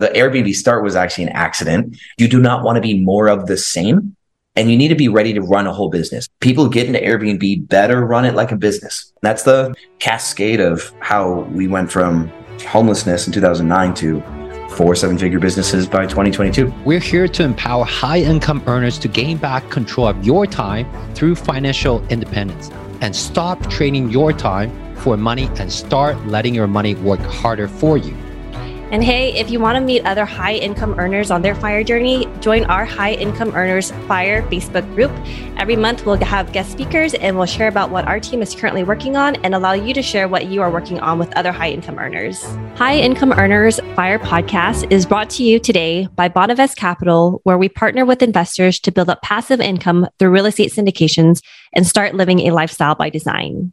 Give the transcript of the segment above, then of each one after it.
The Airbnb start was actually an accident. You do not want to be more of the same and you need to be ready to run a whole business. People get into Airbnb better run it like a business. That's the cascade of how we went from homelessness in 2009 to four seven figure businesses by 2022. We're here to empower high income earners to gain back control of your time through financial independence and stop trading your time for money and start letting your money work harder for you. And hey, if you want to meet other high income earners on their FIRE journey, join our High Income Earners FIRE Facebook group. Every month, we'll have guest speakers and we'll share about what our team is currently working on and allow you to share what you are working on with other high income earners. High Income Earners FIRE podcast is brought to you today by Bonavest Capital, where we partner with investors to build up passive income through real estate syndications and start living a lifestyle by design.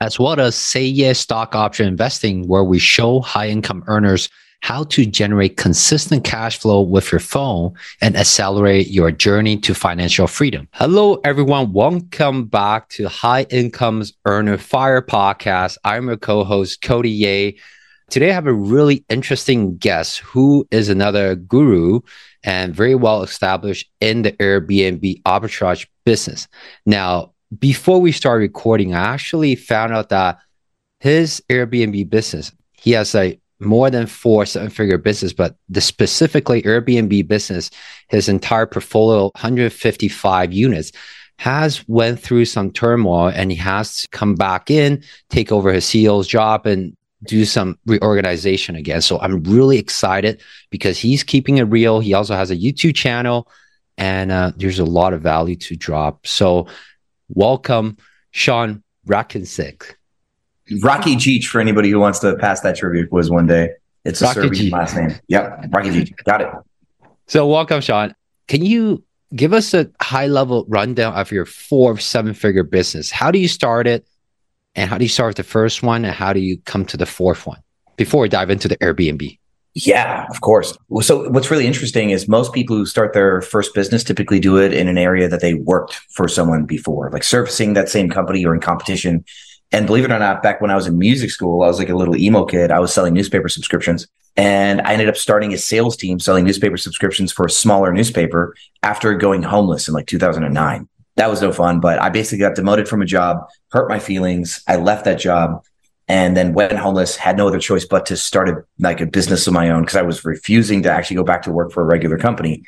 As well as Say Yes Stock Option Investing, where we show high income earners how to generate consistent cash flow with your phone and accelerate your journey to financial freedom. Hello, everyone. Welcome back to High Incomes Earner Fire podcast. I'm your co-host, Cody Ye. Today, I have a really interesting guest who is another guru and very well established in the Airbnb arbitrage business. Now, before we start recording, I actually found out that his Airbnb business, he has a more than four seven figure business, but the specifically Airbnb business, his entire portfolio, 155 units, has went through some turmoil and he has to come back in, take over his CEO's job and do some reorganization again. So I'm really excited because he's keeping it real. He also has a YouTube channel and uh, there's a lot of value to drop. So welcome, Sean Rakinsick. Rocky Geach for anybody who wants to pass that trivia quiz one day. It's a Rocky Serbian Geach. last name. Yep, Rocky Geach. Got it. So welcome, Sean. Can you give us a high level rundown of your four seven figure business? How do you start it? And how do you start the first one? And how do you come to the fourth one before we dive into the Airbnb? Yeah, of course. So what's really interesting is most people who start their first business typically do it in an area that they worked for someone before, like servicing that same company or in competition. And believe it or not, back when I was in music school, I was like a little emo kid. I was selling newspaper subscriptions. And I ended up starting a sales team selling newspaper subscriptions for a smaller newspaper after going homeless in like 2009. That was no fun, but I basically got demoted from a job, hurt my feelings. I left that job and then went homeless, had no other choice but to start a, like a business of my own because I was refusing to actually go back to work for a regular company.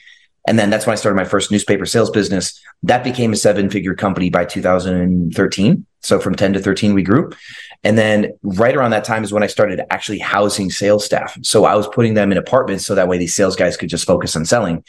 And then that's when I started my first newspaper sales business. That became a seven figure company by 2013. So from 10 to 13, we grew. And then right around that time is when I started actually housing sales staff. So I was putting them in apartments so that way these sales guys could just focus on selling.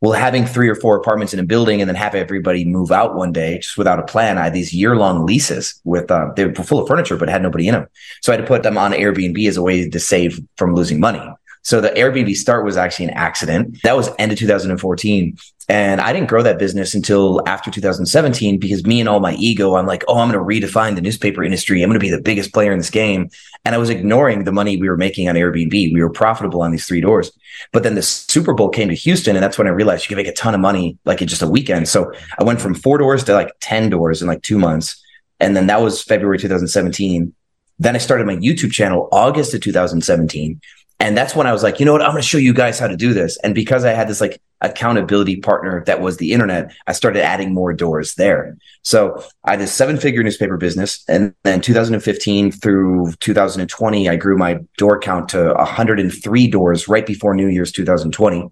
Well, having three or four apartments in a building and then have everybody move out one day just without a plan, I had these year long leases with, uh, they were full of furniture, but had nobody in them. So I had to put them on Airbnb as a way to save from losing money. So the Airbnb start was actually an accident. That was end of 2014. And I didn't grow that business until after 2017 because me and all my ego, I'm like, oh, I'm going to redefine the newspaper industry. I'm going to be the biggest player in this game. And I was ignoring the money we were making on Airbnb. We were profitable on these three doors. But then the Super Bowl came to Houston. And that's when I realized you can make a ton of money like in just a weekend. So I went from four doors to like 10 doors in like two months. And then that was February 2017. Then I started my YouTube channel August of 2017. And that's when I was like, you know what? I'm going to show you guys how to do this. And because I had this like accountability partner that was the internet, I started adding more doors there. So I had a seven figure newspaper business. And then 2015 through 2020, I grew my door count to 103 doors right before New Year's 2020.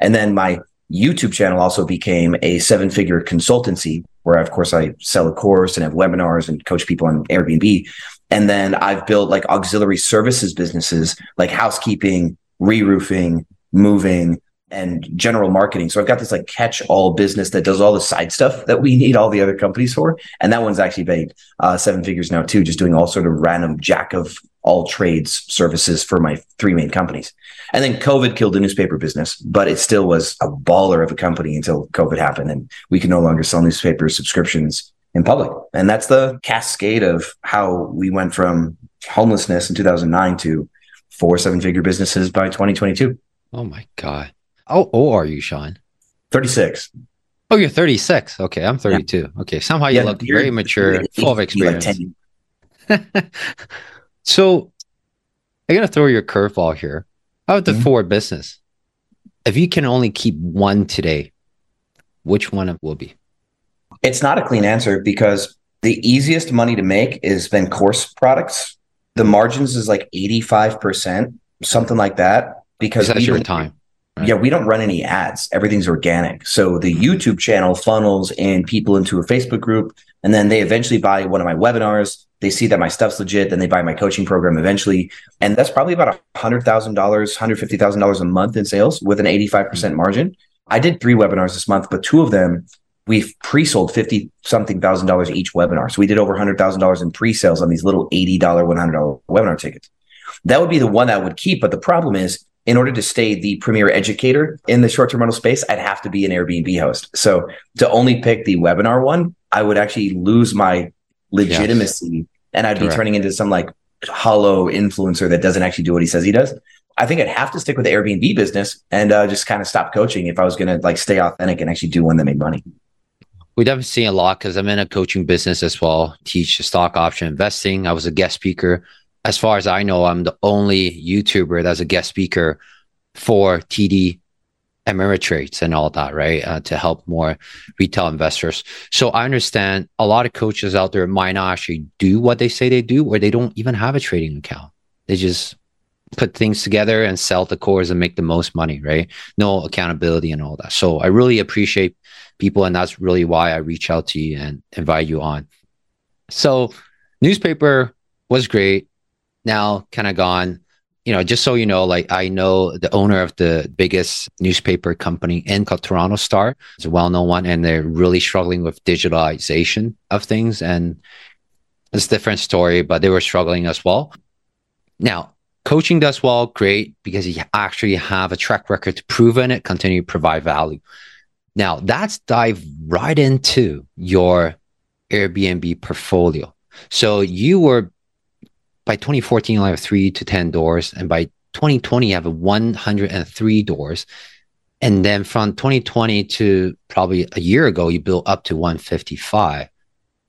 And then my YouTube channel also became a seven figure consultancy where, of course, I sell a course and have webinars and coach people on Airbnb. And then I've built like auxiliary services businesses like housekeeping, re-roofing, moving, and general marketing. So I've got this like catch all business that does all the side stuff that we need all the other companies for. And that one's actually paid uh, seven figures now too, just doing all sort of random jack of all trades services for my three main companies. And then COVID killed the newspaper business, but it still was a baller of a company until COVID happened and we could no longer sell newspaper subscriptions in public. And that's the cascade of how we went from homelessness in 2009 to four seven figure businesses by 2022. Oh my God. How old are you, Sean? 36. Oh, you're 36. Okay. I'm 32. Yeah. Okay. Somehow you yeah, look very mature, full of experience. Like so I'm going to throw your curveball here. Out of the mm-hmm. four business, if you can only keep one today, which one will be? It's not a clean answer because the easiest money to make is then course products. The margins is like 85%, something like that. Because that's your time. Right? Yeah, we don't run any ads. Everything's organic. So the YouTube channel funnels in people into a Facebook group, and then they eventually buy one of my webinars. They see that my stuff's legit, then they buy my coaching program eventually. And that's probably about $100,000, $150,000 a month in sales with an 85% margin. I did three webinars this month, but two of them we've pre-sold 50 something thousand dollars each webinar. So we did over $100,000 in pre-sales on these little $80, $100 webinar tickets. That would be the one I would keep. But the problem is in order to stay the premier educator in the short-term rental space, I'd have to be an Airbnb host. So to only pick the webinar one, I would actually lose my legitimacy yes. and I'd Correct. be turning into some like hollow influencer that doesn't actually do what he says he does. I think I'd have to stick with the Airbnb business and uh, just kind of stop coaching if I was going to like stay authentic and actually do one that made money. We definitely see a lot because I'm in a coaching business as well, teach stock option investing. I was a guest speaker as far as I know, I'm the only YouTuber that's a guest speaker for TD Ameritrades and all that, right? Uh, to help more retail investors. So I understand a lot of coaches out there might not actually do what they say they do, or they don't even have a trading account. They just put things together and sell the cores and make the most money, right? No accountability and all that. So I really appreciate people, and that's really why I reach out to you and invite you on. So newspaper was great now kind of gone. You know, just so you know, like I know the owner of the biggest newspaper company in Toronto Star. It's a well-known one, and they're really struggling with digitalization of things. And it's a different story, but they were struggling as well. Now, coaching does well, great, because you actually have a track record to prove in it, continue to provide value. Now, that's dive right into your Airbnb portfolio. So you were by 2014, you'll have three to 10 doors. And by 2020, you have 103 doors. And then from 2020 to probably a year ago, you built up to 155.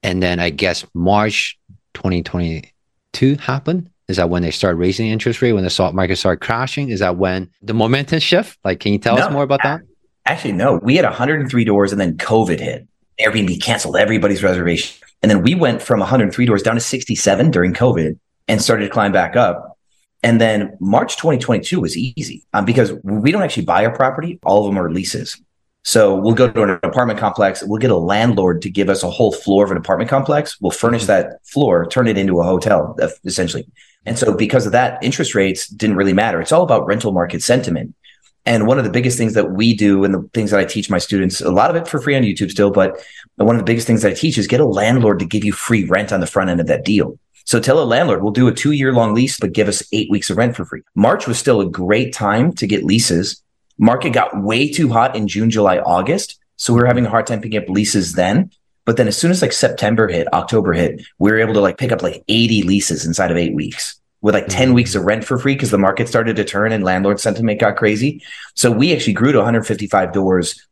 And then I guess March 2022 happened. Is that when they started raising the interest rate? When the stock market started crashing? Is that when the momentum shift? Like, can you tell no, us more about that? Actually, no. We had 103 doors and then COVID hit. Airbnb canceled everybody's reservation. And then we went from 103 doors down to 67 during COVID and started to climb back up. And then March 2022 was easy um, because we don't actually buy a property. All of them are leases. So we'll go to an apartment complex. We'll get a landlord to give us a whole floor of an apartment complex. We'll furnish that floor, turn it into a hotel, essentially. And so because of that, interest rates didn't really matter. It's all about rental market sentiment. And one of the biggest things that we do and the things that I teach my students, a lot of it for free on YouTube still, but one of the biggest things that I teach is get a landlord to give you free rent on the front end of that deal. So tell a landlord, we'll do a two year long lease, but give us eight weeks of rent for free. March was still a great time to get leases. Market got way too hot in June, July, August. So we were having a hard time picking up leases then. But then as soon as like September hit, October hit, we were able to like pick up like 80 leases inside of eight weeks with like 10 mm-hmm. weeks of rent for free because the market started to turn and landlord sentiment got crazy. So we actually grew to 155 doors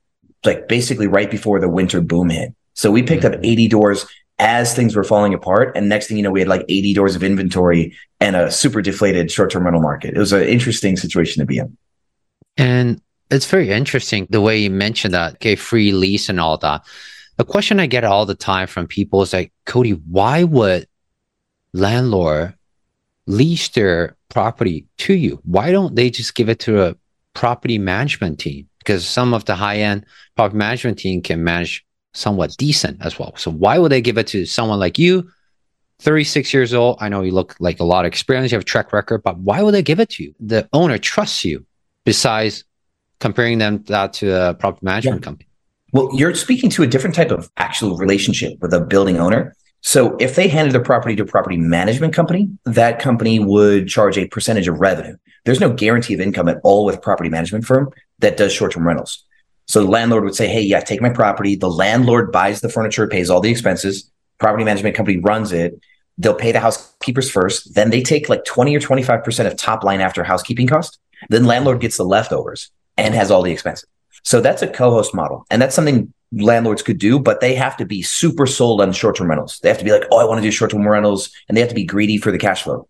like basically right before the winter boom hit. So we picked up 80 doors as things were falling apart. And next thing you know, we had like 80 doors of inventory and a super deflated short term rental market. It was an interesting situation to be in. And it's very interesting the way you mentioned that, okay, free lease and all that. A question I get all the time from people is like, Cody, why would landlord lease their property to you? Why don't they just give it to a property management team? Because some of the high end property management team can manage somewhat decent as well. So why would they give it to someone like you, 36 years old? I know you look like a lot of experience, you have a track record, but why would they give it to you? The owner trusts you besides comparing them that to a property management yeah. company. Well, you're speaking to a different type of actual relationship with a building owner. So if they handed the property to a property management company, that company would charge a percentage of revenue. There's no guarantee of income at all with property management firm that does short-term rentals. So the landlord would say, Hey, yeah, take my property. The landlord buys the furniture, pays all the expenses. Property management company runs it. They'll pay the housekeepers first. Then they take like 20 or 25% of top line after housekeeping cost. Then landlord gets the leftovers and has all the expenses. So that's a co-host model. And that's something landlords could do, but they have to be super sold on short-term rentals. They have to be like, Oh, I want to do short-term rentals and they have to be greedy for the cash flow.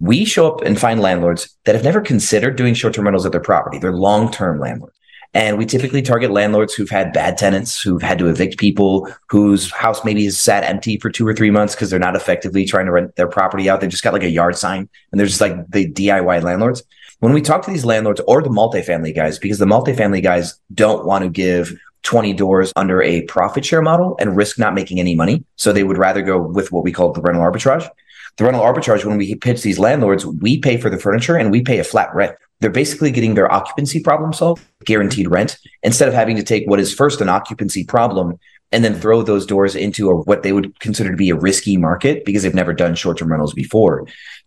we show up and find landlords that have never considered doing short-term rentals at their property. They're long-term landlords. And we typically target landlords who've had bad tenants, who've had to evict people, whose house maybe is sat empty for two or three months because they're not effectively trying to rent their property out. They just got like a yard sign and they're just like the DIY landlords. When we talk to these landlords or the multifamily guys, because the multifamily guys don't want to give 20 doors under a profit share model and risk not making any money. So they would rather go with what we call the rental arbitrage. The rental arbitrage, when we pitch these landlords, we pay for the furniture and we pay a flat rent. They're basically getting their occupancy problem solved, guaranteed rent, instead of having to take what is first an occupancy problem and then throw those doors into a, what they would consider to be a risky market because they've never done short-term rentals before.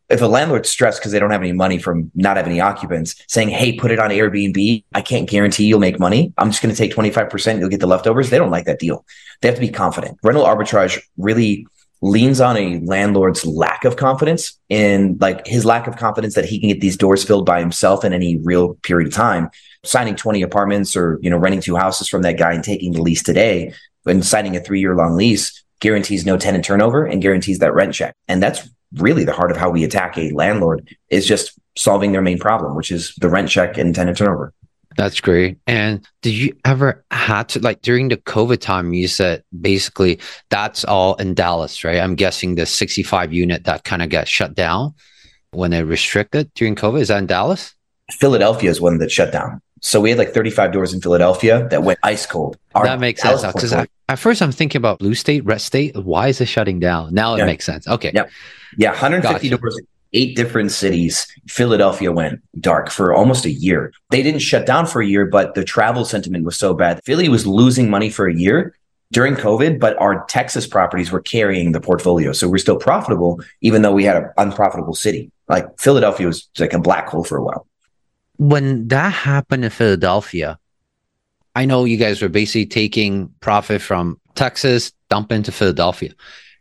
If a landlord's stressed because they don't have any money from not having any occupants, saying, "Hey, put it on Airbnb. I can't guarantee you'll make money. I'm just going to take 25%. You'll get the leftovers." They don't like that deal. They have to be confident. Rental arbitrage really leans on a landlord's lack of confidence in like his lack of confidence that he can get these doors filled by himself in any real period of time signing 20 apartments or you know renting two houses from that guy and taking the lease today and signing a three year long lease guarantees no tenant turnover and guarantees that rent check and that's really the heart of how we attack a landlord is just solving their main problem which is the rent check and tenant turnover that's great. And did you ever had to like during the COVID time? You said basically that's all in Dallas, right? I'm guessing the 65 unit that kind of got shut down when they restricted during COVID. Is that in Dallas? Philadelphia is one that shut down. So we had like 35 doors in Philadelphia that went ice cold. Our that makes Dallas sense. Because at first I'm thinking about blue state, red state. Why is it shutting down? Now it yeah. makes sense. Okay. Yeah. Yeah. 150 gotcha. doors eight different cities. Philadelphia went dark for almost a year. They didn't shut down for a year, but the travel sentiment was so bad. Philly was losing money for a year during COVID, but our Texas properties were carrying the portfolio. So we're still profitable, even though we had an unprofitable city. Like Philadelphia was like a black hole for a while. When that happened in Philadelphia, I know you guys were basically taking profit from Texas, dump into Philadelphia.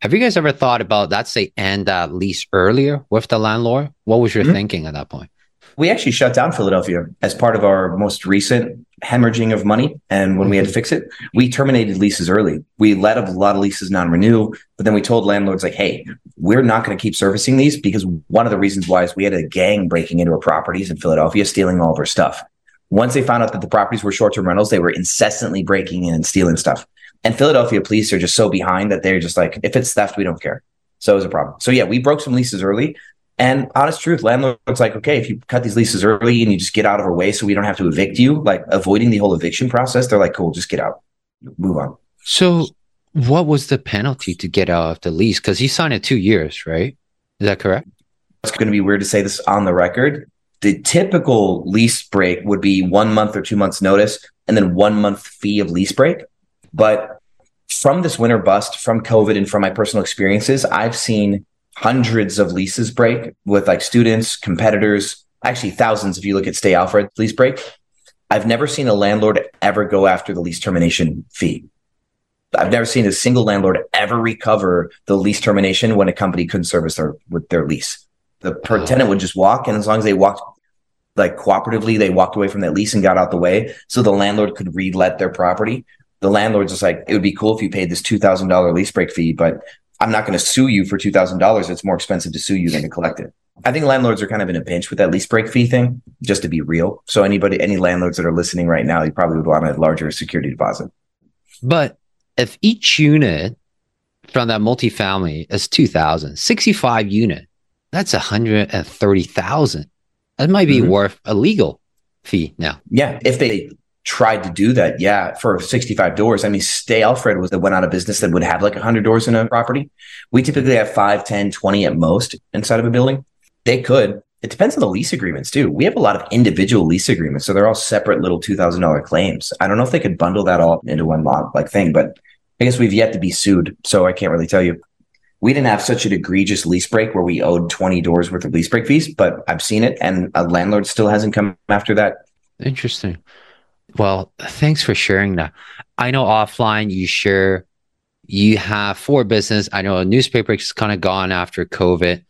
Have you guys ever thought about that's the end that lease earlier with the landlord? What was your mm-hmm. thinking at that point? We actually shut down Philadelphia as part of our most recent hemorrhaging of money. And when we had to fix it, we terminated leases early. We let a lot of leases non-renew, but then we told landlords like, hey, we're not going to keep servicing these because one of the reasons why is we had a gang breaking into our properties in Philadelphia, stealing all of our stuff. Once they found out that the properties were short-term rentals, they were incessantly breaking in and stealing stuff. And Philadelphia police are just so behind that they're just like, if it's theft, we don't care. So it was a problem. So yeah, we broke some leases early. And honest truth, landlord's like, okay, if you cut these leases early and you just get out of our way so we don't have to evict you, like avoiding the whole eviction process, they're like, cool, just get out, move on. So what was the penalty to get out of the lease? Because he signed it two years, right? Is that correct? It's going to be weird to say this on the record. The typical lease break would be one month or two months notice and then one month fee of lease break. But from this winter bust, from COVID, and from my personal experiences, I've seen hundreds of leases break with like students, competitors, actually thousands if you look at Stay Alfred lease break. I've never seen a landlord ever go after the lease termination fee. I've never seen a single landlord ever recover the lease termination when a company couldn't service their with their lease. The per tenant would just walk, and as long as they walked like cooperatively, they walked away from that lease and got out the way, so the landlord could relet their property the landlord's just like, it would be cool if you paid this $2,000 lease break fee, but I'm not going to sue you for $2,000. It's more expensive to sue you than to collect it. I think landlords are kind of in a pinch with that lease break fee thing, just to be real. So anybody, any landlords that are listening right now, you probably would want a larger security deposit. But if each unit from that multifamily is 2000, 65 unit, that's 130,000. That might be mm-hmm. worth a legal fee now. Yeah. If they tried to do that. Yeah, for 65 doors. I mean, Stay Alfred was the went out of business that would have like 100 doors in a property. We typically have 5, 10, 20 at most inside of a building. They could. It depends on the lease agreements too. We have a lot of individual lease agreements, so they're all separate little $2,000 claims. I don't know if they could bundle that all into one lot like thing, but I guess we've yet to be sued, so I can't really tell you. We didn't have such an egregious lease break where we owed 20 doors worth of lease break fees, but I've seen it and a landlord still hasn't come after that. Interesting. Well, thanks for sharing that. I know offline you share you have four business. I know a newspaper is kind of gone after COVID.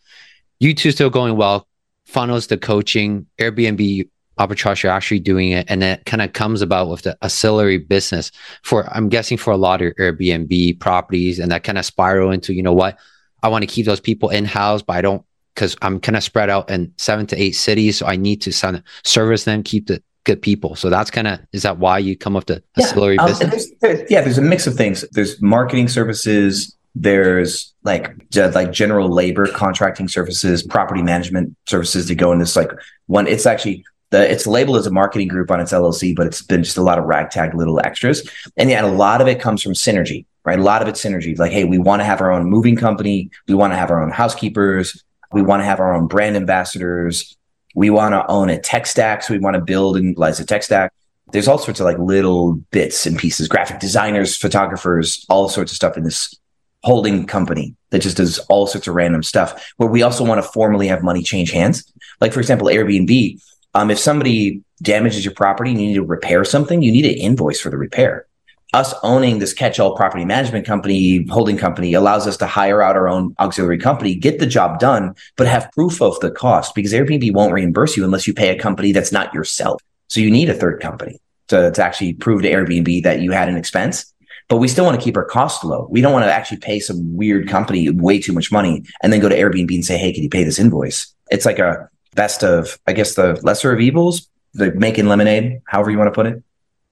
YouTube still going well. Funnels the coaching, Airbnb arbitrage, you're actually doing it. And it kind of comes about with the ancillary business for, I'm guessing for a lot of Airbnb properties and that kind of spiral into, you know what? I want to keep those people in house, but I don't because I'm kind of spread out in seven to eight cities. So I need to service them, keep the good people. So that's kind of is that why you come up to ancillary yeah, um, business? There's, there's, yeah, there's a mix of things. There's marketing services. There's like like general labor contracting services, property management services to go in this like one. It's actually the it's labeled as a marketing group on its LLC, but it's been just a lot of ragtag little extras. And yeah, a lot of it comes from synergy, right? A lot of it's synergy. Like, hey, we want to have our own moving company. We want to have our own housekeepers. We want to have our own brand ambassadors. We want to own a tech stack. So we want to build and utilize a tech stack. There's all sorts of like little bits and pieces, graphic designers, photographers, all sorts of stuff in this holding company that just does all sorts of random stuff where we also want to formally have money change hands. Like, for example, Airbnb um, if somebody damages your property and you need to repair something, you need an invoice for the repair. Us owning this catch-all property management company, holding company, allows us to hire out our own auxiliary company, get the job done, but have proof of the cost because Airbnb won't reimburse you unless you pay a company that's not yourself. So you need a third company to, to actually prove to Airbnb that you had an expense. But we still want to keep our costs low. We don't want to actually pay some weird company way too much money and then go to Airbnb and say, Hey, can you pay this invoice? It's like a best of, I guess, the lesser of evils, the making lemonade, however you want to put it.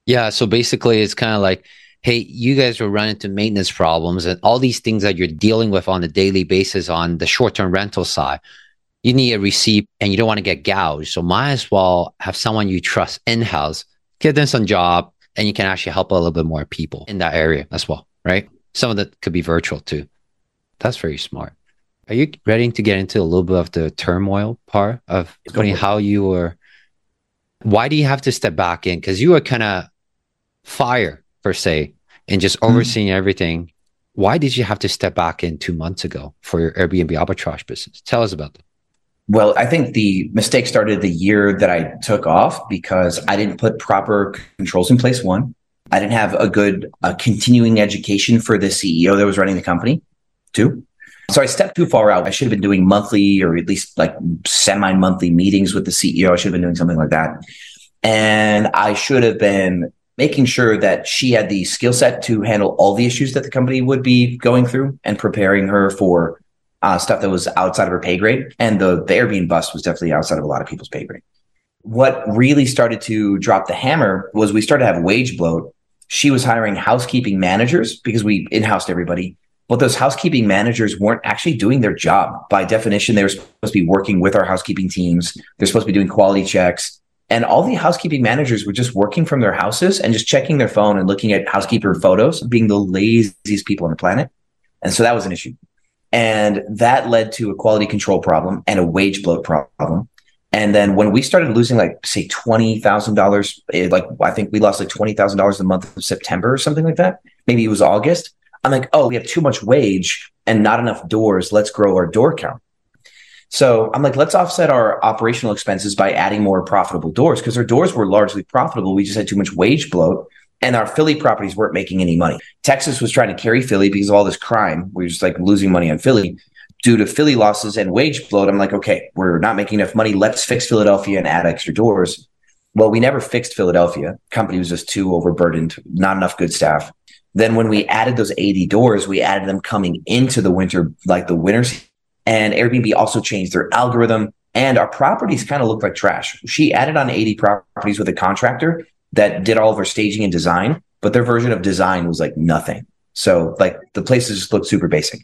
Yeah. So basically, it's kind of like, hey, you guys are running into maintenance problems and all these things that you're dealing with on a daily basis on the short term rental side. You need a receipt and you don't want to get gouged. So might as well have someone you trust in house, give them some job, and you can actually help a little bit more people in that area as well, right? Some of that could be virtual too. That's very smart. Are you ready to get into a little bit of the turmoil part of how you were? Why do you have to step back in? Because you were kind of fire per se and just mm-hmm. overseeing mm-hmm. everything. Why did you have to step back in two months ago for your Airbnb arbitrage business? Tell us about that. Well, I think the mistake started the year that I took off because I didn't put proper controls in place. One, I didn't have a good uh, continuing education for the CEO that was running the company. Two, so I stepped too far out. I should have been doing monthly or at least like semi monthly meetings with the CEO. I should have been doing something like that. And I should have been making sure that she had the skill set to handle all the issues that the company would be going through and preparing her for uh, stuff that was outside of her pay grade. And the, the Airbnb bust was definitely outside of a lot of people's pay grade. What really started to drop the hammer was we started to have wage bloat. She was hiring housekeeping managers because we in-housed everybody but those housekeeping managers weren't actually doing their job. By definition, they were supposed to be working with our housekeeping teams. They're supposed to be doing quality checks. And all the housekeeping managers were just working from their houses and just checking their phone and looking at housekeeper photos, being the laziest people on the planet. And so that was an issue. And that led to a quality control problem and a wage bloat problem. And then when we started losing like say twenty thousand dollars, eh, like I think we lost like twenty thousand dollars a month of September or something like that. Maybe it was August. I'm like, oh, we have too much wage and not enough doors. Let's grow our door count. So I'm like, let's offset our operational expenses by adding more profitable doors because our doors were largely profitable. We just had too much wage bloat and our Philly properties weren't making any money. Texas was trying to carry Philly because of all this crime. We were just like losing money on Philly due to Philly losses and wage bloat. I'm like, okay, we're not making enough money. Let's fix Philadelphia and add extra doors. Well, we never fixed Philadelphia. Company was just too overburdened, not enough good staff. Then when we added those 80 doors, we added them coming into the winter, like the winters. And Airbnb also changed their algorithm and our properties kind of looked like trash. She added on 80 properties with a contractor that did all of her staging and design, but their version of design was like nothing. So like the places just looked super basic.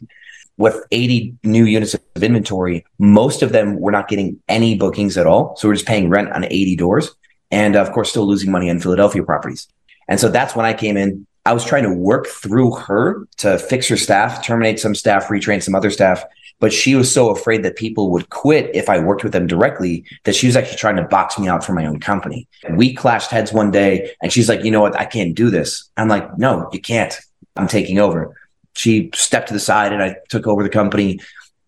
With 80 new units of inventory, most of them were not getting any bookings at all. So we're just paying rent on 80 doors and of course still losing money on Philadelphia properties. And so that's when I came in, I was trying to work through her to fix her staff, terminate some staff, retrain some other staff. But she was so afraid that people would quit if I worked with them directly that she was actually trying to box me out for my own company. We clashed heads one day and she's like, you know what? I can't do this. I'm like, no, you can't. I'm taking over. She stepped to the side and I took over the company.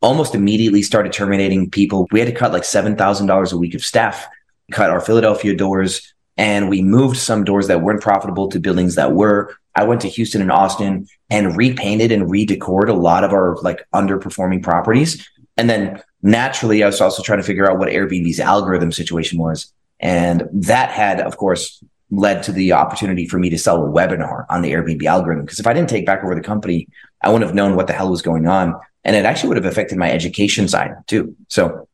Almost immediately started terminating people. We had to cut like $7,000 a week of staff, cut our Philadelphia doors, and we moved some doors that weren't profitable to buildings that were. I went to Houston and Austin and repainted and redecored a lot of our like underperforming properties. And then naturally, I was also trying to figure out what Airbnb's algorithm situation was. And that had, of course, led to the opportunity for me to sell a webinar on the Airbnb algorithm. Because if I didn't take back over the company, I wouldn't have known what the hell was going on. And it actually would have affected my education side too. So,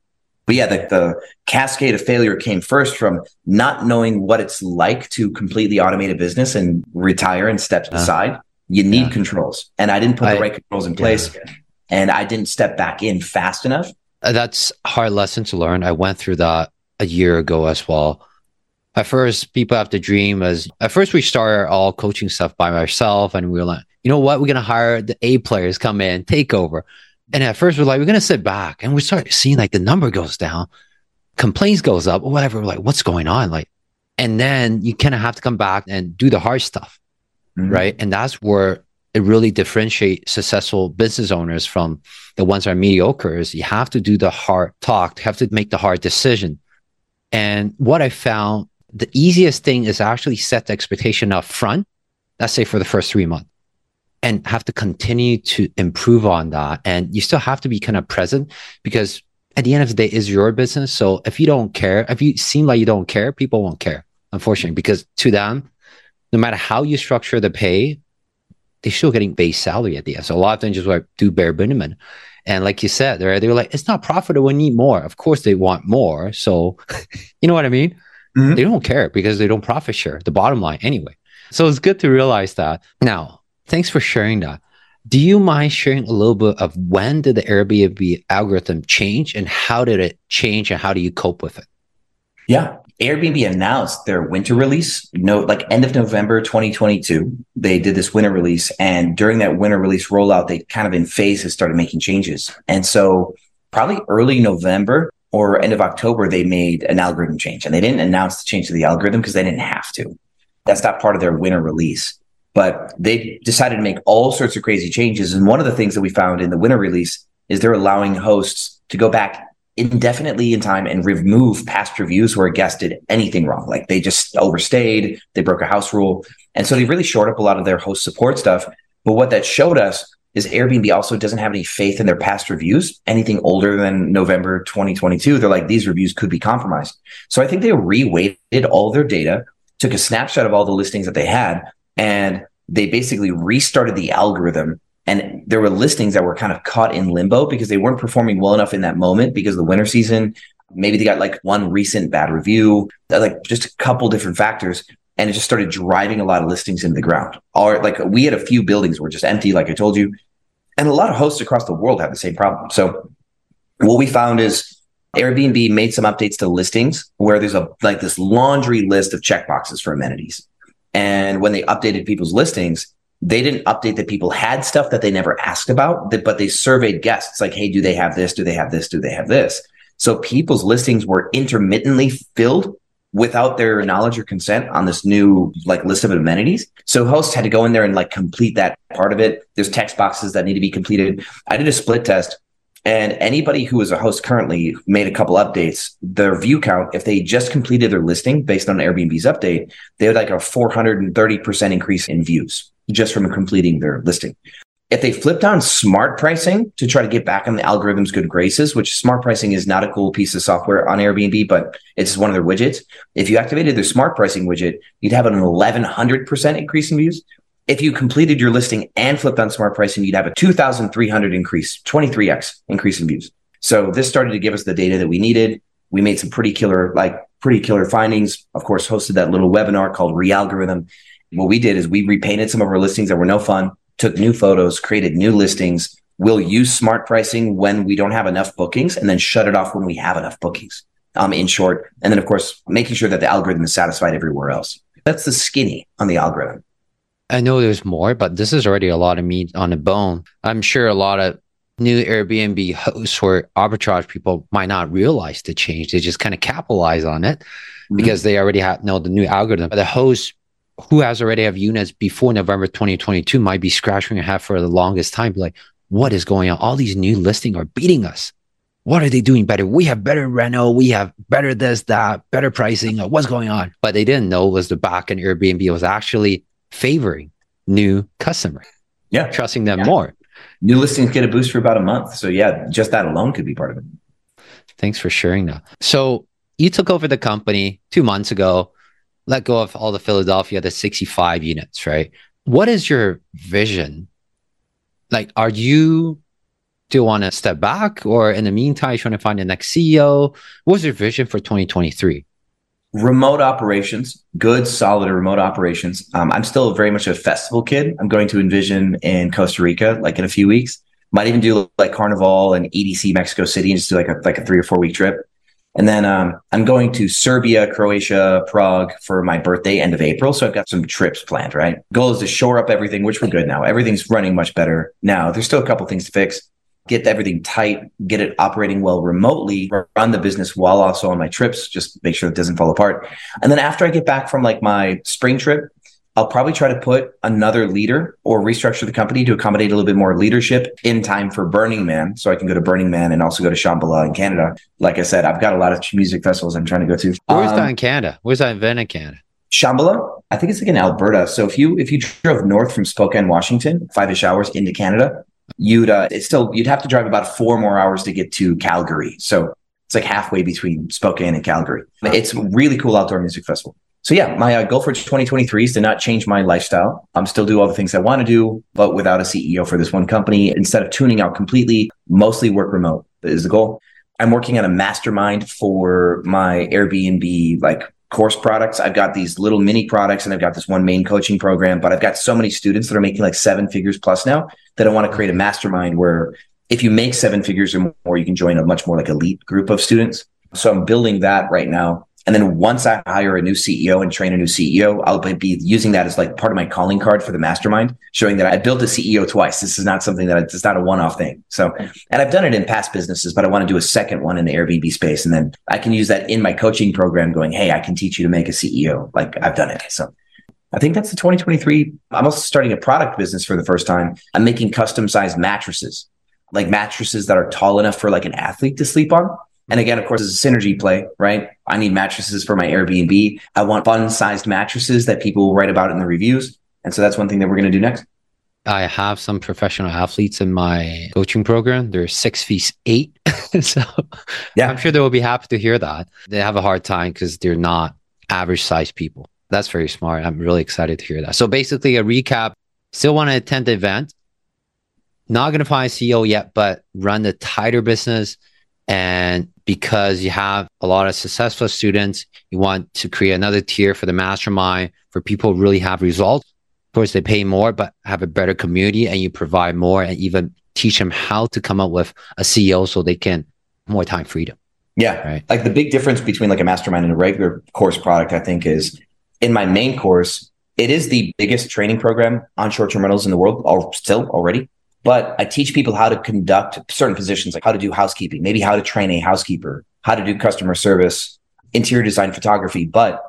but yeah, the, the cascade of failure came first from not knowing what it's like to completely automate a business and retire and step uh, aside. You need yeah. controls. And I didn't put I, the right controls in place. Yeah. And I didn't step back in fast enough. Uh, that's hard lesson to learn. I went through that a year ago as well. At first, people have to dream as at first we started all coaching stuff by myself, and we were like, you know what, we're gonna hire the A players come in, take over. And at first we're like, we're gonna sit back, and we start seeing like the number goes down, complaints goes up, or whatever. We're like, what's going on? Like, and then you kind of have to come back and do the hard stuff, mm-hmm. right? And that's where it really differentiates successful business owners from the ones that are mediocre. Is you have to do the hard talk, you have to make the hard decision. And what I found the easiest thing is actually set the expectation up front, let's say for the first three months, and have to continue to improve on that. And you still have to be kind of present because at the end of the day, is your business. So if you don't care, if you seem like you don't care, people won't care, unfortunately, because to them, no matter how you structure the pay, they're still getting base salary at the end. So a lot of them just like do bare minimum. And like you said, they're, they're like, it's not profitable. We need more. Of course they want more. So you know what I mean? Mm-hmm. They don't care because they don't profit share the bottom line anyway. So it's good to realize that. Now, thanks for sharing that. Do you mind sharing a little bit of when did the Airbnb algorithm change and how did it change and how do you cope with it? Yeah. Airbnb announced their winter release, know, like end of November 2022. They did this winter release. And during that winter release rollout, they kind of in phases started making changes. And so probably early November, or end of October, they made an algorithm change and they didn't announce the change to the algorithm because they didn't have to. That's not part of their winter release. But they decided to make all sorts of crazy changes. And one of the things that we found in the winter release is they're allowing hosts to go back indefinitely in time and remove past reviews where a guest did anything wrong. Like they just overstayed, they broke a house rule. And so they really shored up a lot of their host support stuff. But what that showed us is Airbnb also doesn't have any faith in their past reviews, anything older than November 2022. They're like, these reviews could be compromised. So I think they reweighted all their data, took a snapshot of all the listings that they had, and they basically restarted the algorithm. And there were listings that were kind of caught in limbo because they weren't performing well enough in that moment because of the winter season. Maybe they got like one recent bad review, uh, like just a couple different factors and it just started driving a lot of listings into the ground. Or like we had a few buildings were just empty, like I told you, and a lot of hosts across the world have the same problem. So what we found is Airbnb made some updates to listings where there's a like this laundry list of checkboxes for amenities. And when they updated people's listings, they didn't update that people had stuff that they never asked about, but they surveyed guests like, hey, do they have this? Do they have this? Do they have this? So people's listings were intermittently filled without their knowledge or consent on this new like list of amenities. So hosts had to go in there and like complete that part of it. There's text boxes that need to be completed. I did a split test and anybody who is a host currently made a couple updates. Their view count, if they just completed their listing based on Airbnb's update, they had like a 430% increase in views just from completing their listing if they flipped on smart pricing to try to get back on the algorithm's good graces, which smart pricing is not a cool piece of software on Airbnb, but it's one of their widgets. If you activated their smart pricing widget, you'd have an 1100% increase in views. If you completed your listing and flipped on smart pricing, you'd have a 2300 increase, 23x increase in views. So this started to give us the data that we needed. We made some pretty killer, like pretty killer findings. Of course, hosted that little webinar called Realgorithm. What we did is we repainted some of our listings that were no fun took new photos, created new listings. We'll use smart pricing when we don't have enough bookings and then shut it off when we have enough bookings. Um, in short, and then of course, making sure that the algorithm is satisfied everywhere else. That's the skinny on the algorithm. I know there's more, but this is already a lot of meat on the bone. I'm sure a lot of new Airbnb hosts or arbitrage people might not realize the change. They just kind of capitalize on it mm-hmm. because they already have know the new algorithm. But the hosts who has already have units before November 2022 might be scratching their head for the longest time. Like, what is going on? All these new listings are beating us. What are they doing better? We have better rental. We have better this, that, better pricing. What's going on? But they didn't know was the back and Airbnb was actually favoring new customers. Yeah. Trusting them yeah. more. New listings get a boost for about a month. So yeah, just that alone could be part of it. Thanks for sharing that. So you took over the company two months ago let go of all the Philadelphia, the 65 units, right? What is your vision? Like, are you Do you want to step back or in the meantime, you trying to find the next CEO? What's your vision for 2023? Remote operations, good, solid remote operations. Um, I'm still very much a festival kid. I'm going to Envision in Costa Rica, like in a few weeks. Might even do like Carnival and EDC Mexico City and just do like a, like a three or four week trip. And then um, I'm going to Serbia, Croatia, Prague for my birthday, end of April. So I've got some trips planned, right? Goal is to shore up everything, which we're good now. Everything's running much better now. There's still a couple things to fix get everything tight, get it operating well remotely, run the business while also on my trips, just make sure it doesn't fall apart. And then after I get back from like my spring trip, I'll probably try to put another leader or restructure the company to accommodate a little bit more leadership in time for Burning Man. So I can go to Burning Man and also go to Shambhala in Canada. Like I said, I've got a lot of music festivals I'm trying to go to. Where's um, that in Canada? Where's that event in Canada? Shambhala, I think it's like in Alberta. So if you if you drove north from Spokane, Washington, five ish hours into Canada, you'd uh, it's still you'd have to drive about four more hours to get to Calgary. So it's like halfway between Spokane and Calgary. It's a really cool outdoor music festival. So yeah, my uh, goal for 2023 is to not change my lifestyle. I'm still do all the things I want to do, but without a CEO for this one company. Instead of tuning out completely, mostly work remote is the goal. I'm working on a mastermind for my Airbnb like course products. I've got these little mini products and I've got this one main coaching program, but I've got so many students that are making like seven figures plus now that I want to create a mastermind where if you make seven figures or more, you can join a much more like elite group of students. So I'm building that right now. And then once I hire a new CEO and train a new CEO, I'll be using that as like part of my calling card for the mastermind, showing that I built a CEO twice. This is not something that it's not a one-off thing. So, and I've done it in past businesses, but I want to do a second one in the Airbnb space. And then I can use that in my coaching program going, Hey, I can teach you to make a CEO. Like I've done it. So I think that's the 2023. I'm also starting a product business for the first time. I'm making custom sized mattresses, like mattresses that are tall enough for like an athlete to sleep on. And again, of course, it's a synergy play, right? I need mattresses for my Airbnb. I want fun sized mattresses that people will write about in the reviews. And so that's one thing that we're going to do next. I have some professional athletes in my coaching program. They're six feet eight. so yeah, I'm sure they will be happy to hear that. They have a hard time because they're not average sized people. That's very smart. I'm really excited to hear that. So basically a recap, still want to attend the event. Not going to find a CEO yet, but run the tighter business and because you have a lot of successful students, you want to create another tier for the mastermind for people who really have results. Of course, they pay more, but have a better community and you provide more and even teach them how to come up with a CEO so they can more time freedom. Yeah. Right. Like the big difference between like a mastermind and a regular course product, I think is in my main course, it is the biggest training program on short-term rentals in the world, all, still already. But I teach people how to conduct certain positions, like how to do housekeeping, maybe how to train a housekeeper, how to do customer service, interior design photography. But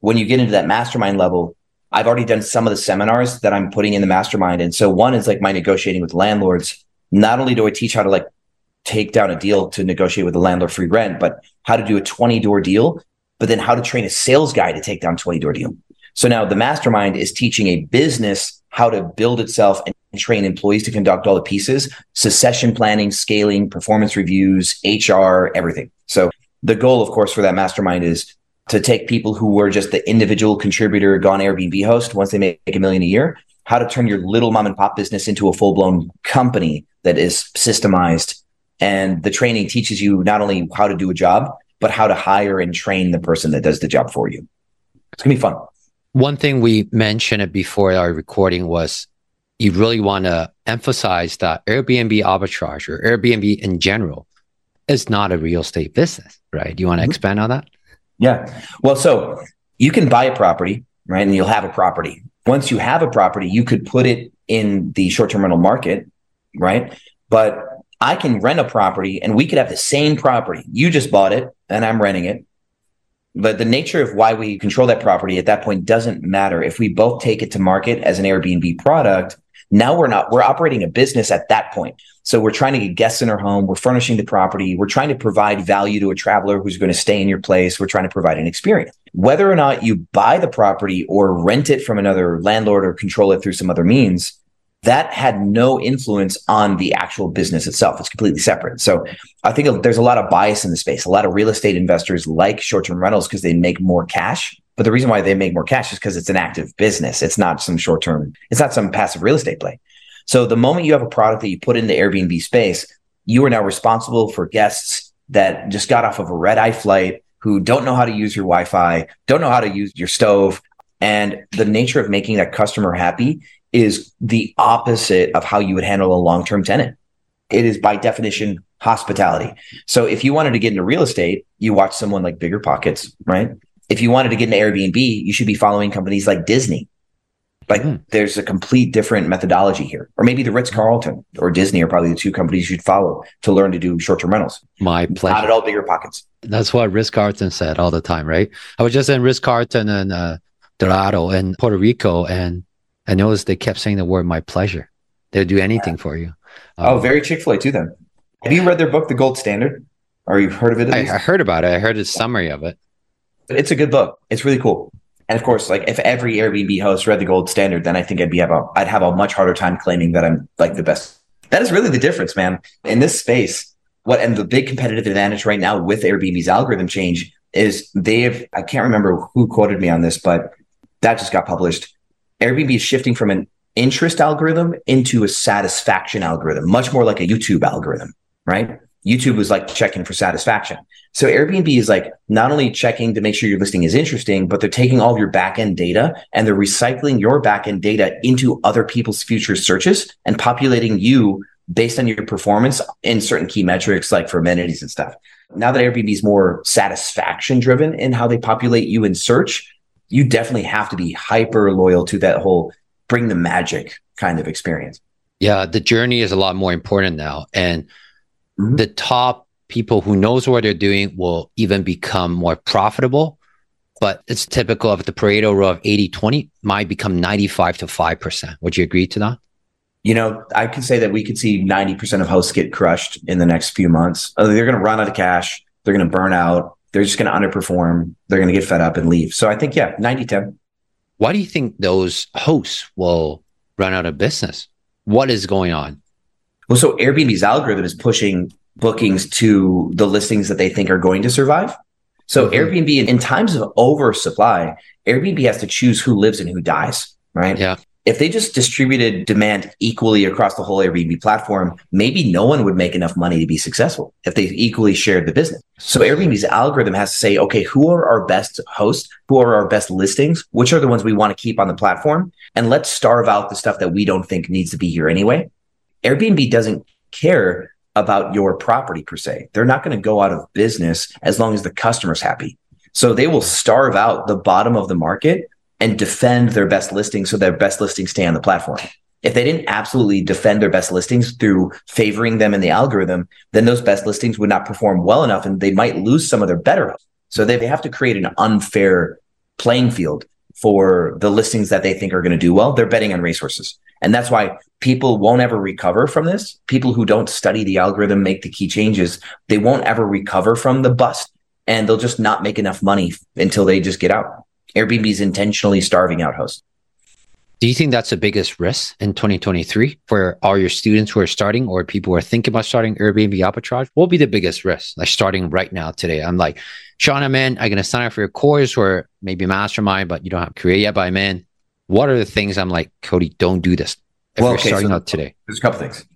when you get into that mastermind level, I've already done some of the seminars that I'm putting in the mastermind. And so one is like my negotiating with landlords. Not only do I teach how to like take down a deal to negotiate with a landlord free rent, but how to do a 20 door deal, but then how to train a sales guy to take down 20 door deal. So now the mastermind is teaching a business how to build itself and train employees to conduct all the pieces, succession planning, scaling, performance reviews, HR, everything. So the goal, of course, for that mastermind is to take people who were just the individual contributor, gone Airbnb host once they make a million a year, how to turn your little mom and pop business into a full blown company that is systemized. And the training teaches you not only how to do a job, but how to hire and train the person that does the job for you. It's gonna be fun. One thing we mentioned before our recording was you really want to emphasize that Airbnb arbitrage or Airbnb in general is not a real estate business, right? Do you want to mm-hmm. expand on that? Yeah. Well, so you can buy a property, right? And you'll have a property. Once you have a property, you could put it in the short term rental market, right? But I can rent a property and we could have the same property. You just bought it and I'm renting it. But the nature of why we control that property at that point doesn't matter. If we both take it to market as an Airbnb product, now we're not, we're operating a business at that point. So we're trying to get guests in our home. We're furnishing the property. We're trying to provide value to a traveler who's going to stay in your place. We're trying to provide an experience. Whether or not you buy the property or rent it from another landlord or control it through some other means, that had no influence on the actual business itself. It's completely separate. So I think there's a lot of bias in the space. A lot of real estate investors like short-term rentals because they make more cash. But the reason why they make more cash is because it's an active business. It's not some short-term, it's not some passive real estate play. So the moment you have a product that you put in the Airbnb space, you are now responsible for guests that just got off of a red eye flight who don't know how to use your Wi-Fi, don't know how to use your stove. And the nature of making that customer happy is the opposite of how you would handle a long-term tenant. It is by definition hospitality. So if you wanted to get into real estate, you watch someone like Bigger Pockets, right? If you wanted to get into Airbnb, you should be following companies like Disney. Like mm. there's a complete different methodology here. Or maybe the Ritz Carlton or Disney are probably the two companies you'd follow to learn to do short term rentals. My pleasure. Not at all BiggerPockets. That's what Ritz Carlton said all the time, right? I was just in Ritz Carlton and uh, Dorado and Puerto Rico, and I noticed they kept saying the word "my pleasure." They'll do anything yeah. for you. Um, oh, very Chick Fil A too. Then, have you read their book, The Gold Standard? Or you've heard of it? I, I, heard about it. I heard a summary of it. But it's a good book. It's really cool. And of course, like if every Airbnb host read the gold standard, then I think I'd be have a I'd have a much harder time claiming that I'm like the best. That is really the difference, man. In this space, what and the big competitive advantage right now with Airbnb's algorithm change is they've I can't remember who quoted me on this, but that just got published. Airbnb is shifting from an interest algorithm into a satisfaction algorithm, much more like a YouTube algorithm, right? YouTube was like checking for satisfaction. So Airbnb is like not only checking to make sure your listing is interesting, but they're taking all of your backend data and they're recycling your backend data into other people's future searches and populating you based on your performance in certain key metrics, like for amenities and stuff. Now that Airbnb is more satisfaction driven in how they populate you in search, you definitely have to be hyper loyal to that whole bring the magic kind of experience. Yeah, the journey is a lot more important now. And mm-hmm. the top people who knows what they're doing will even become more profitable but it's typical of the pareto rule of 80 20 might become 95 to 5% would you agree to that? You know i could say that we could see 90% of hosts get crushed in the next few months. Uh, they're going to run out of cash they're going to burn out they're just going to underperform they're going to get fed up and leave. So i think yeah 90 10 why do you think those hosts will run out of business? What is going on well, so Airbnb's algorithm is pushing bookings to the listings that they think are going to survive. So mm-hmm. Airbnb in times of oversupply, Airbnb has to choose who lives and who dies, right? Yeah. If they just distributed demand equally across the whole Airbnb platform, maybe no one would make enough money to be successful if they equally shared the business. So Airbnb's algorithm has to say, okay, who are our best hosts? Who are our best listings? Which are the ones we want to keep on the platform? And let's starve out the stuff that we don't think needs to be here anyway. Airbnb doesn't care about your property per se. They're not going to go out of business as long as the customer's happy. So they will starve out the bottom of the market and defend their best listings so their best listings stay on the platform. If they didn't absolutely defend their best listings through favoring them in the algorithm, then those best listings would not perform well enough and they might lose some of their better. So they have to create an unfair playing field for the listings that they think are going to do well. They're betting on racehorses. And that's why people won't ever recover from this. People who don't study the algorithm, make the key changes, they won't ever recover from the bust and they'll just not make enough money until they just get out. Airbnb is intentionally starving out hosts. Do you think that's the biggest risk in 2023 for all your students who are starting or people who are thinking about starting Airbnb arbitrage? What will be the biggest risk? Like starting right now today. I'm like, Sean, I'm in. I'm going to sign up for your course or maybe mastermind, but you don't have career yet, but I'm in what are the things I'm like, Cody, don't do this if well, okay, starting so out today? There's a couple things.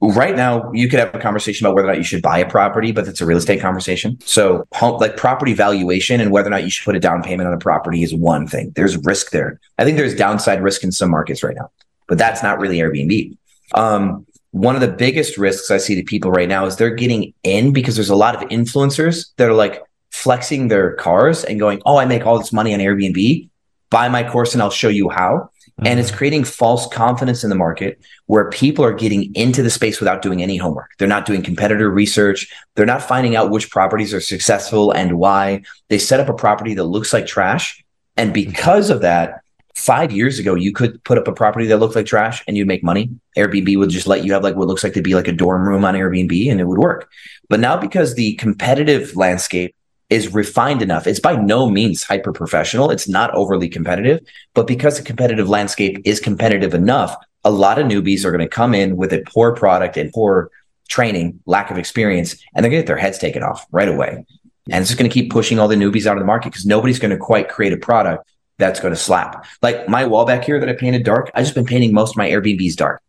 Right now, you could have a conversation about whether or not you should buy a property, but it's a real estate conversation. So, like property valuation and whether or not you should put a down payment on a property is one thing. There's risk there. I think there's downside risk in some markets right now, but that's not really Airbnb. Um, one of the biggest risks I see to people right now is they're getting in because there's a lot of influencers that are like flexing their cars and going, "Oh, I make all this money on Airbnb," buy my course and I'll show you how. Mm-hmm. And it's mm-hmm. creating false confidence in the market where people are getting into the space without doing any homework. They're not doing competitor research. They're not finding out which properties are successful and why. They set up a property that looks like trash. And because of that, five years ago, you could put up a property that looked like trash and you'd make money. Airbnb would just let you have like what looks like to be like a dorm room on Airbnb and it would work. But now because the competitive landscape is refined enough. It's by no means hyper professional. It's not overly competitive, but because the competitive landscape is competitive enough, a lot of newbies are going to come in with a poor product and poor training, lack of experience, and they're going to get their heads taken off right away. And it's just going to keep pushing all the newbies out of the market because nobody's going to quite create a product that's going to slap. Like my wall back here that I painted dark, I've just been painting most of my Airbnbs dark.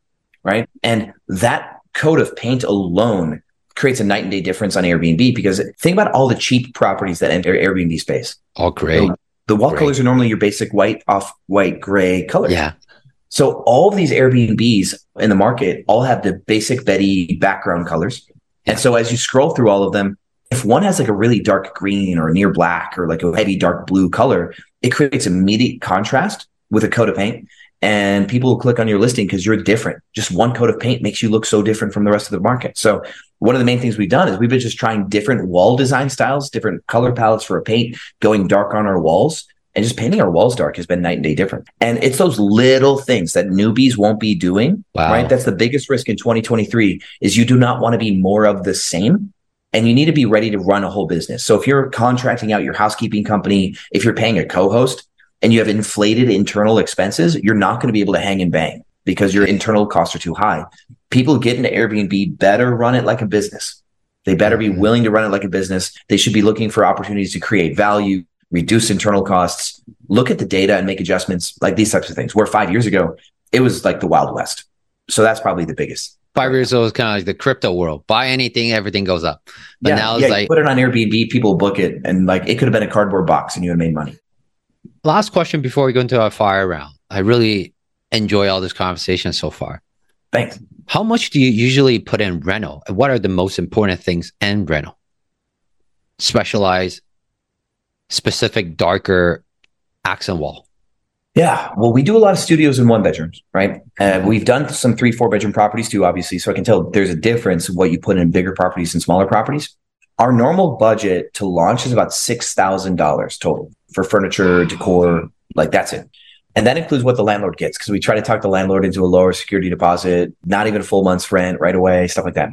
Right. And that coat of paint alone creates a night and day difference on Airbnb because think about all the cheap properties that enter Airbnb space. All gray. So the wall Gray. colors are normally your basic white, off white, gray colors. Yeah. So all of these Airbnbs in the market all have the basic Betty background colors. And so as you scroll through all of them, if one has like a really dark green or near black or like a heavy dark blue color, it creates immediate contrast with a coat of paint. And people will click on your listing because you're different. Just one coat of paint makes you look so different from the rest of the market. So one of the main things we've done is we've been just trying different wall design styles, different color palettes for a paint, going dark on our walls and just painting our walls dark has been night and day different. And it's those little things that newbies won't be doing, Wow. right? That's the biggest risk in 2023 is you do not want to be more of the same and you need to be ready to run a whole business. So if you're contracting out your housekeeping company, if you're paying a co-host and you have inflated internal expenses, you're not going to be able to hang and bang because your internal costs are too high. People get into Airbnb better run it like a business. They better be Mhm. willing to run it like a business. They should be looking for opportunities to create value, reduce internal costs, look at the data and make adjustments like these types of things. Where five years ago, it was like the Wild West. So that's probably the biggest. Five years old is kind of like the crypto world. Buy anything, everything goes up. But yeah, now it's yeah, you like put it on Airbnb, people book it, and like it could have been a cardboard box and you would have made money. Last question before we go into our fire round. I really enjoy all this conversation so far. Thanks. How much do you usually put in rental? And what are the most important things in rental? Specialized, specific, darker accent wall. Yeah. Well, we do a lot of studios in one bedrooms, right? Uh, we've done some three, four bedroom properties too, obviously. So I can tell there's a difference of what you put in bigger properties and smaller properties. Our normal budget to launch is about $6,000 total for furniture, decor, like that's it. And that includes what the landlord gets because we try to talk the landlord into a lower security deposit, not even a full month's rent right away, stuff like that.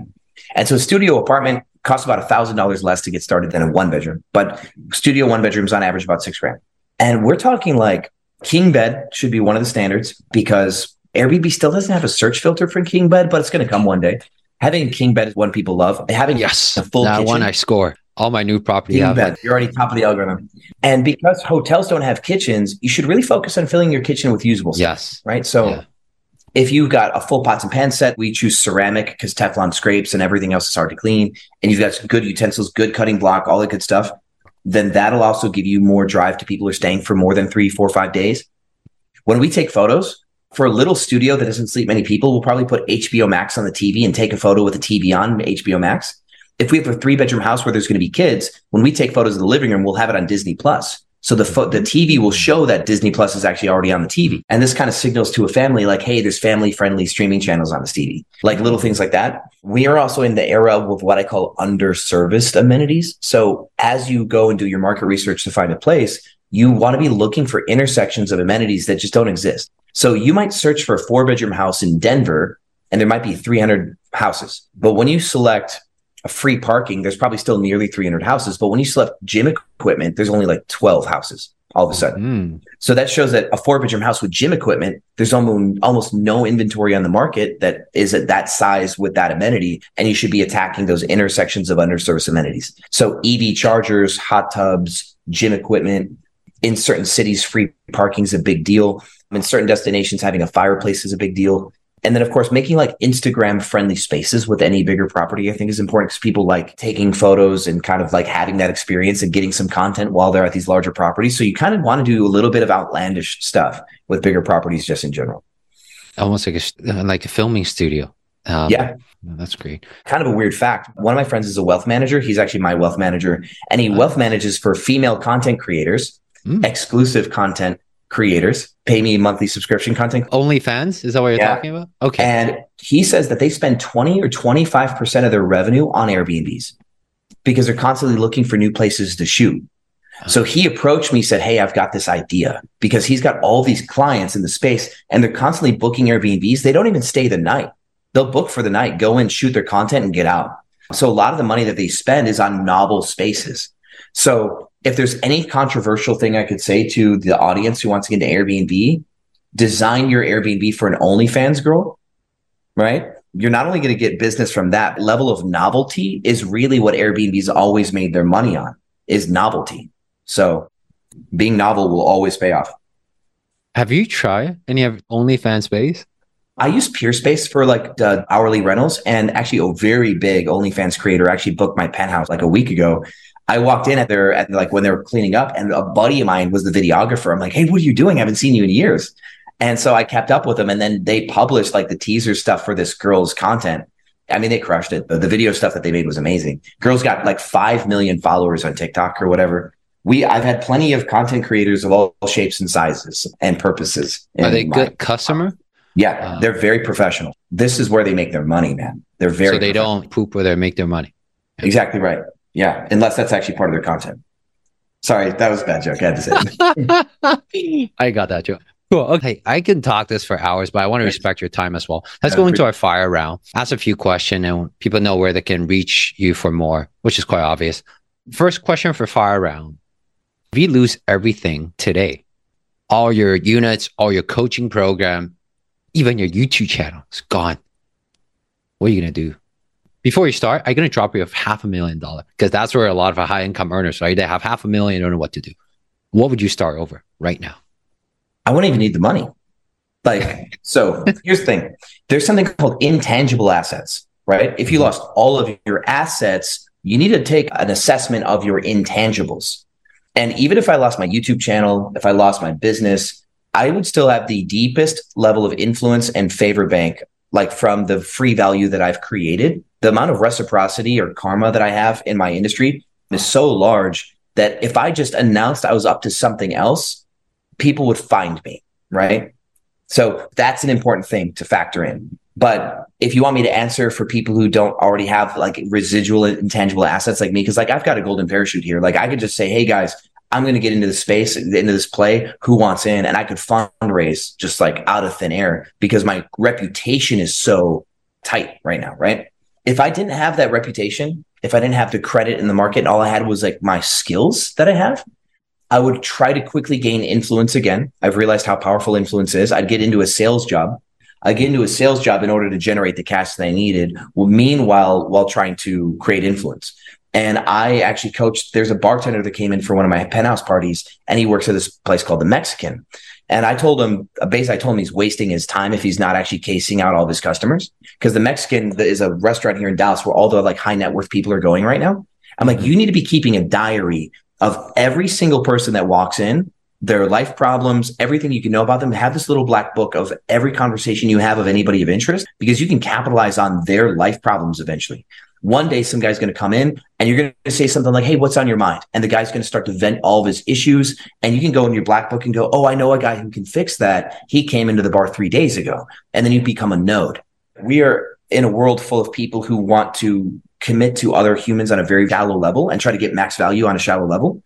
And so a studio apartment costs about $1,000 less to get started than a one bedroom, but studio one bedrooms on average about six grand. And we're talking like king bed should be one of the standards because Airbnb still doesn't have a search filter for king bed, but it's going to come one day. Having a king bed is one people love. Having Yes. a full that kitchen, one I score. All my new property have. bed. You're already top of the algorithm. And because hotels don't have kitchens, you should really focus on filling your kitchen with usable stuff, Yes. right? So Yeah. if you've got a full pots and pans set, we choose ceramic because Teflon scrapes and everything else is hard to clean. And you've got good utensils, good cutting block, all that good stuff. Then that'll also give you more drive to people who are staying for more than three, four, five days. When we take photos for a little studio that doesn't sleep many people, we'll probably put HBO Max on the TV and take a photo with the TV on HBO Max. If we have a three bedroom house where there's going to be kids, when we take photos of the living room, we'll have it on Disney Plus. So the fo- the TV will show that Disney Plus is actually already on the TV, and this kind of signals to a family like, "Hey, there's family friendly streaming channels on this TV." Like little things like that. We are also in the era of what I call underserviced amenities. So as you go and do your market research to find a place, you want to be looking for intersections of amenities that just don't exist. So you might search for a four bedroom house in Denver, and there might be 300 houses, but when you select free parking, there's probably still nearly 300 houses. But when you select gym equipment, there's only like 12 houses all of a sudden. Mm. So that shows that a four bedroom house with gym equipment, there's almost almost no inventory on the market that is at that size with that amenity. And you should be attacking those intersections of underserviced amenities. So EV chargers, hot tubs, gym equipment. In certain cities, free parking is a big deal. In certain destinations, having a fireplace is a big deal. And then, of course, making like Instagram friendly spaces with any bigger property, I think is important because people like taking photos and kind of like having that experience and getting some content while they're at these larger properties. So you kind of want to do a little bit of outlandish stuff with bigger properties just in general. Almost like a uh, like a filming studio. Um, Yeah. that's great. Kind of a weird fact. One of my friends is a wealth manager. He's actually my wealth manager and he Ah. wealth manages for female content creators, Mm. exclusive content creators, pay me monthly subscription content OnlyFans is that what you're Yeah. talking about? Okay. And he says that they spend 20 or 25% of their revenue on Airbnbs because they're constantly looking for new places to shoot. So he approached me, said, Hey, I've got this idea because he's got all these clients in the space and they're constantly booking Airbnbs. They don't even stay the night. They'll book for the night, go in, shoot their content and get out. So a lot of the money that they spend is on novel spaces. So if there's any controversial thing I could say to the audience who wants to get into Airbnb, design your Airbnb for an OnlyFans girl, right? You're not only going to get business from that level of novelty is really what Airbnb's always made their money on is novelty. So being novel will always pay off. Have you tried any of OnlyFans space? I use Peerspace for like the hourly rentals and actually a very big OnlyFans creator actually booked my penthouse like a week ago. I walked in at their, at like when they were cleaning up and a buddy of mine was the videographer. I'm like, Hey, what are you doing? I haven't seen you in years. And so I kept up with them and then they published like the teaser stuff for this girl's content. I mean, they crushed it. The, the video stuff that they made was amazing. Girls got like 5 million followers on TikTok or whatever. We, I've had plenty of content creators of all shapes and sizes and purposes. Are they good customer? Yeah, uh, they're very professional. This is where they make their money, man. They're very so they don't poop where they make their money. Exactly right. Yeah, unless that's actually part of their content. Sorry, that was a bad joke. I had to say. I got that joke. Cool. Okay, I can talk this for hours, but I want to respect your time as well. Let's go into our fire round. Ask a few questions, and people know where they can reach you for more, which is quite obvious. First question for fire round: If you lose everything today, all your units, all your coaching program, even your YouTube channel is gone. What are you going to do? Before you start, I'm going to drop you a half a million dollar because that's where a lot of high income earners, right? They have half a million, don't know what to do. What would you start over right now? I wouldn't even need the money. Like, so here's the thing there's something called intangible assets, right? If you mm-hmm. lost all of your assets, you need to take an assessment of your intangibles. And even if I lost my YouTube channel, if I lost my business, I would still have the deepest level of influence and favor bank, like from the free value that I've created. The amount of reciprocity or karma that I have in my industry is so large that if I just announced I was up to something else, people would find me, right? So that's an important thing to factor in. But if you want me to answer for people who don't already have like residual intangible assets like me, because like I've got a golden parachute here, like I could just say, hey guys, I'm going to get into the space, into this play. Who wants in? And I could fundraise just like out of thin air because my reputation is so tight right now, right? If I didn't have that reputation, if I didn't have the credit in the market and all I had was like my skills that I have, I would try to quickly gain influence again. I've realized how powerful influence is. I'd get into a sales job. I'd get into a sales job in order to generate the cash that I needed. Well, meanwhile, while trying to create influence. And I actually coached, there's a bartender that came in for one of my penthouse parties and he works at this place called the Mexican. And I told him, basically, I told him he's wasting his time if he's not actually casing out all of his customers. Because the Mexican is a restaurant here in Dallas where all the like high net worth people are going right now. I'm like, you need to be keeping a diary of every single person that walks in, their life problems, everything you can know about them. Have this little black book of every conversation you have of anybody of interest because you can capitalize on their life problems eventually. One day, some guy's going to come in and you're going to say something like, Hey, what's on your mind? And the guy's going to start to vent all of his issues. And you can go in your black book and go, Oh, I know a guy who can fix that. He came into the bar three days ago. And then you become a node. We are in a world full of people who want to commit to other humans on a very shallow level and try to get max value on a shallow level.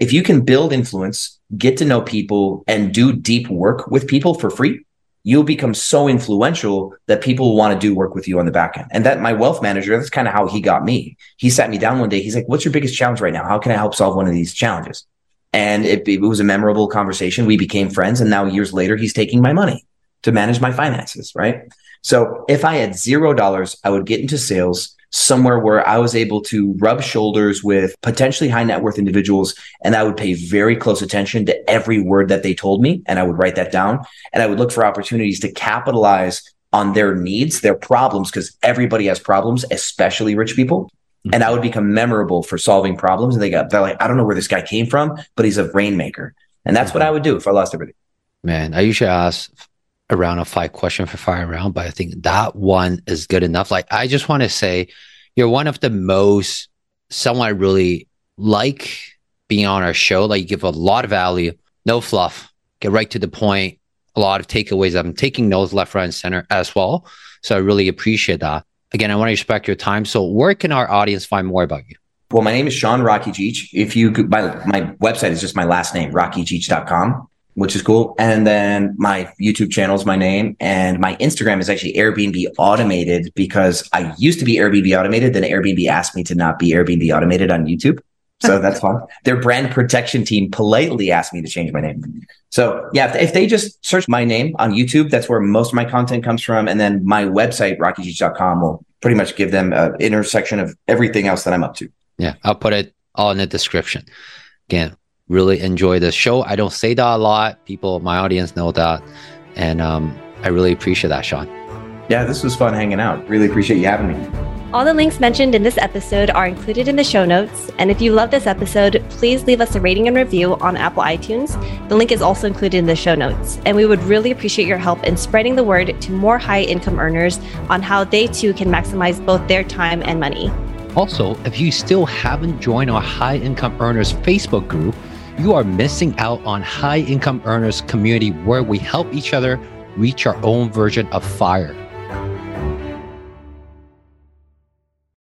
If you can build influence, get to know people and do deep work with people for free, you'll become so influential that people want to do work with you on the back end. And that my wealth manager, that's kind of how he got me. He sat me down one day. He's like, what's your biggest challenge right now? How can I help solve one of these challenges? And it, it was a memorable conversation. We became friends. And now years later, he's taking my money to manage my finances. Right. So if I had zero dollars, I would get into sales somewhere where I was able to rub shoulders with potentially high net worth individuals. And I would pay very close attention to every word that they told me. And I would write that down and I would look for opportunities to capitalize on their needs, their problems, because everybody has problems, especially rich people. Mm-hmm. And I would become memorable for solving problems. And they got, they're like, I don't know where this guy came from, but he's a rainmaker. And that's what mm-hmm. I would do if I lost everything. Man, I usually ask a round of five question for fire round, but I think that one is good enough. Like, I just want to say you're one of the most someone I really like being on our show. Like, you give a lot of value, no fluff, get right to the point. A lot of takeaways. I'm taking notes left, right, and center as well. So I really appreciate that. Again, I want to respect your time. So, where can our audience find more about you? Well, my name is Sean Rakidzich. If you could, my, my website is just my last name, rakidzich.com which is cool. And then my YouTube channel is my name, and my Instagram is actually Airbnb Automated because I used to be Airbnb Automated. Then Airbnb asked me to not be Airbnb Automated on YouTube. So that's fun. Their brand protection team politely asked me to change my name. So yeah, if, if, they just search my name on YouTube, that's where most of my content comes from. And then my website, rakidzich.com will pretty much give them an intersection of everything else that I'm up to. Yeah. I'll put it all in the description. Again, really enjoy this show. I don't say that a lot. People, my audience know that. And um, I really appreciate that, Sean. Yeah, this was fun hanging out. Really appreciate you having me. All the links mentioned in this episode are included in the show notes. And if you love this episode, please leave us a rating and review on Apple iTunes. The link is also included in the show notes. And we would really appreciate your help in spreading the word to more high income earners on how they too can maximize both their time and money. Also, if you still haven't joined our High Income Earners Facebook group, you are missing out on High Income Earners community where we help each other reach our own version of fire.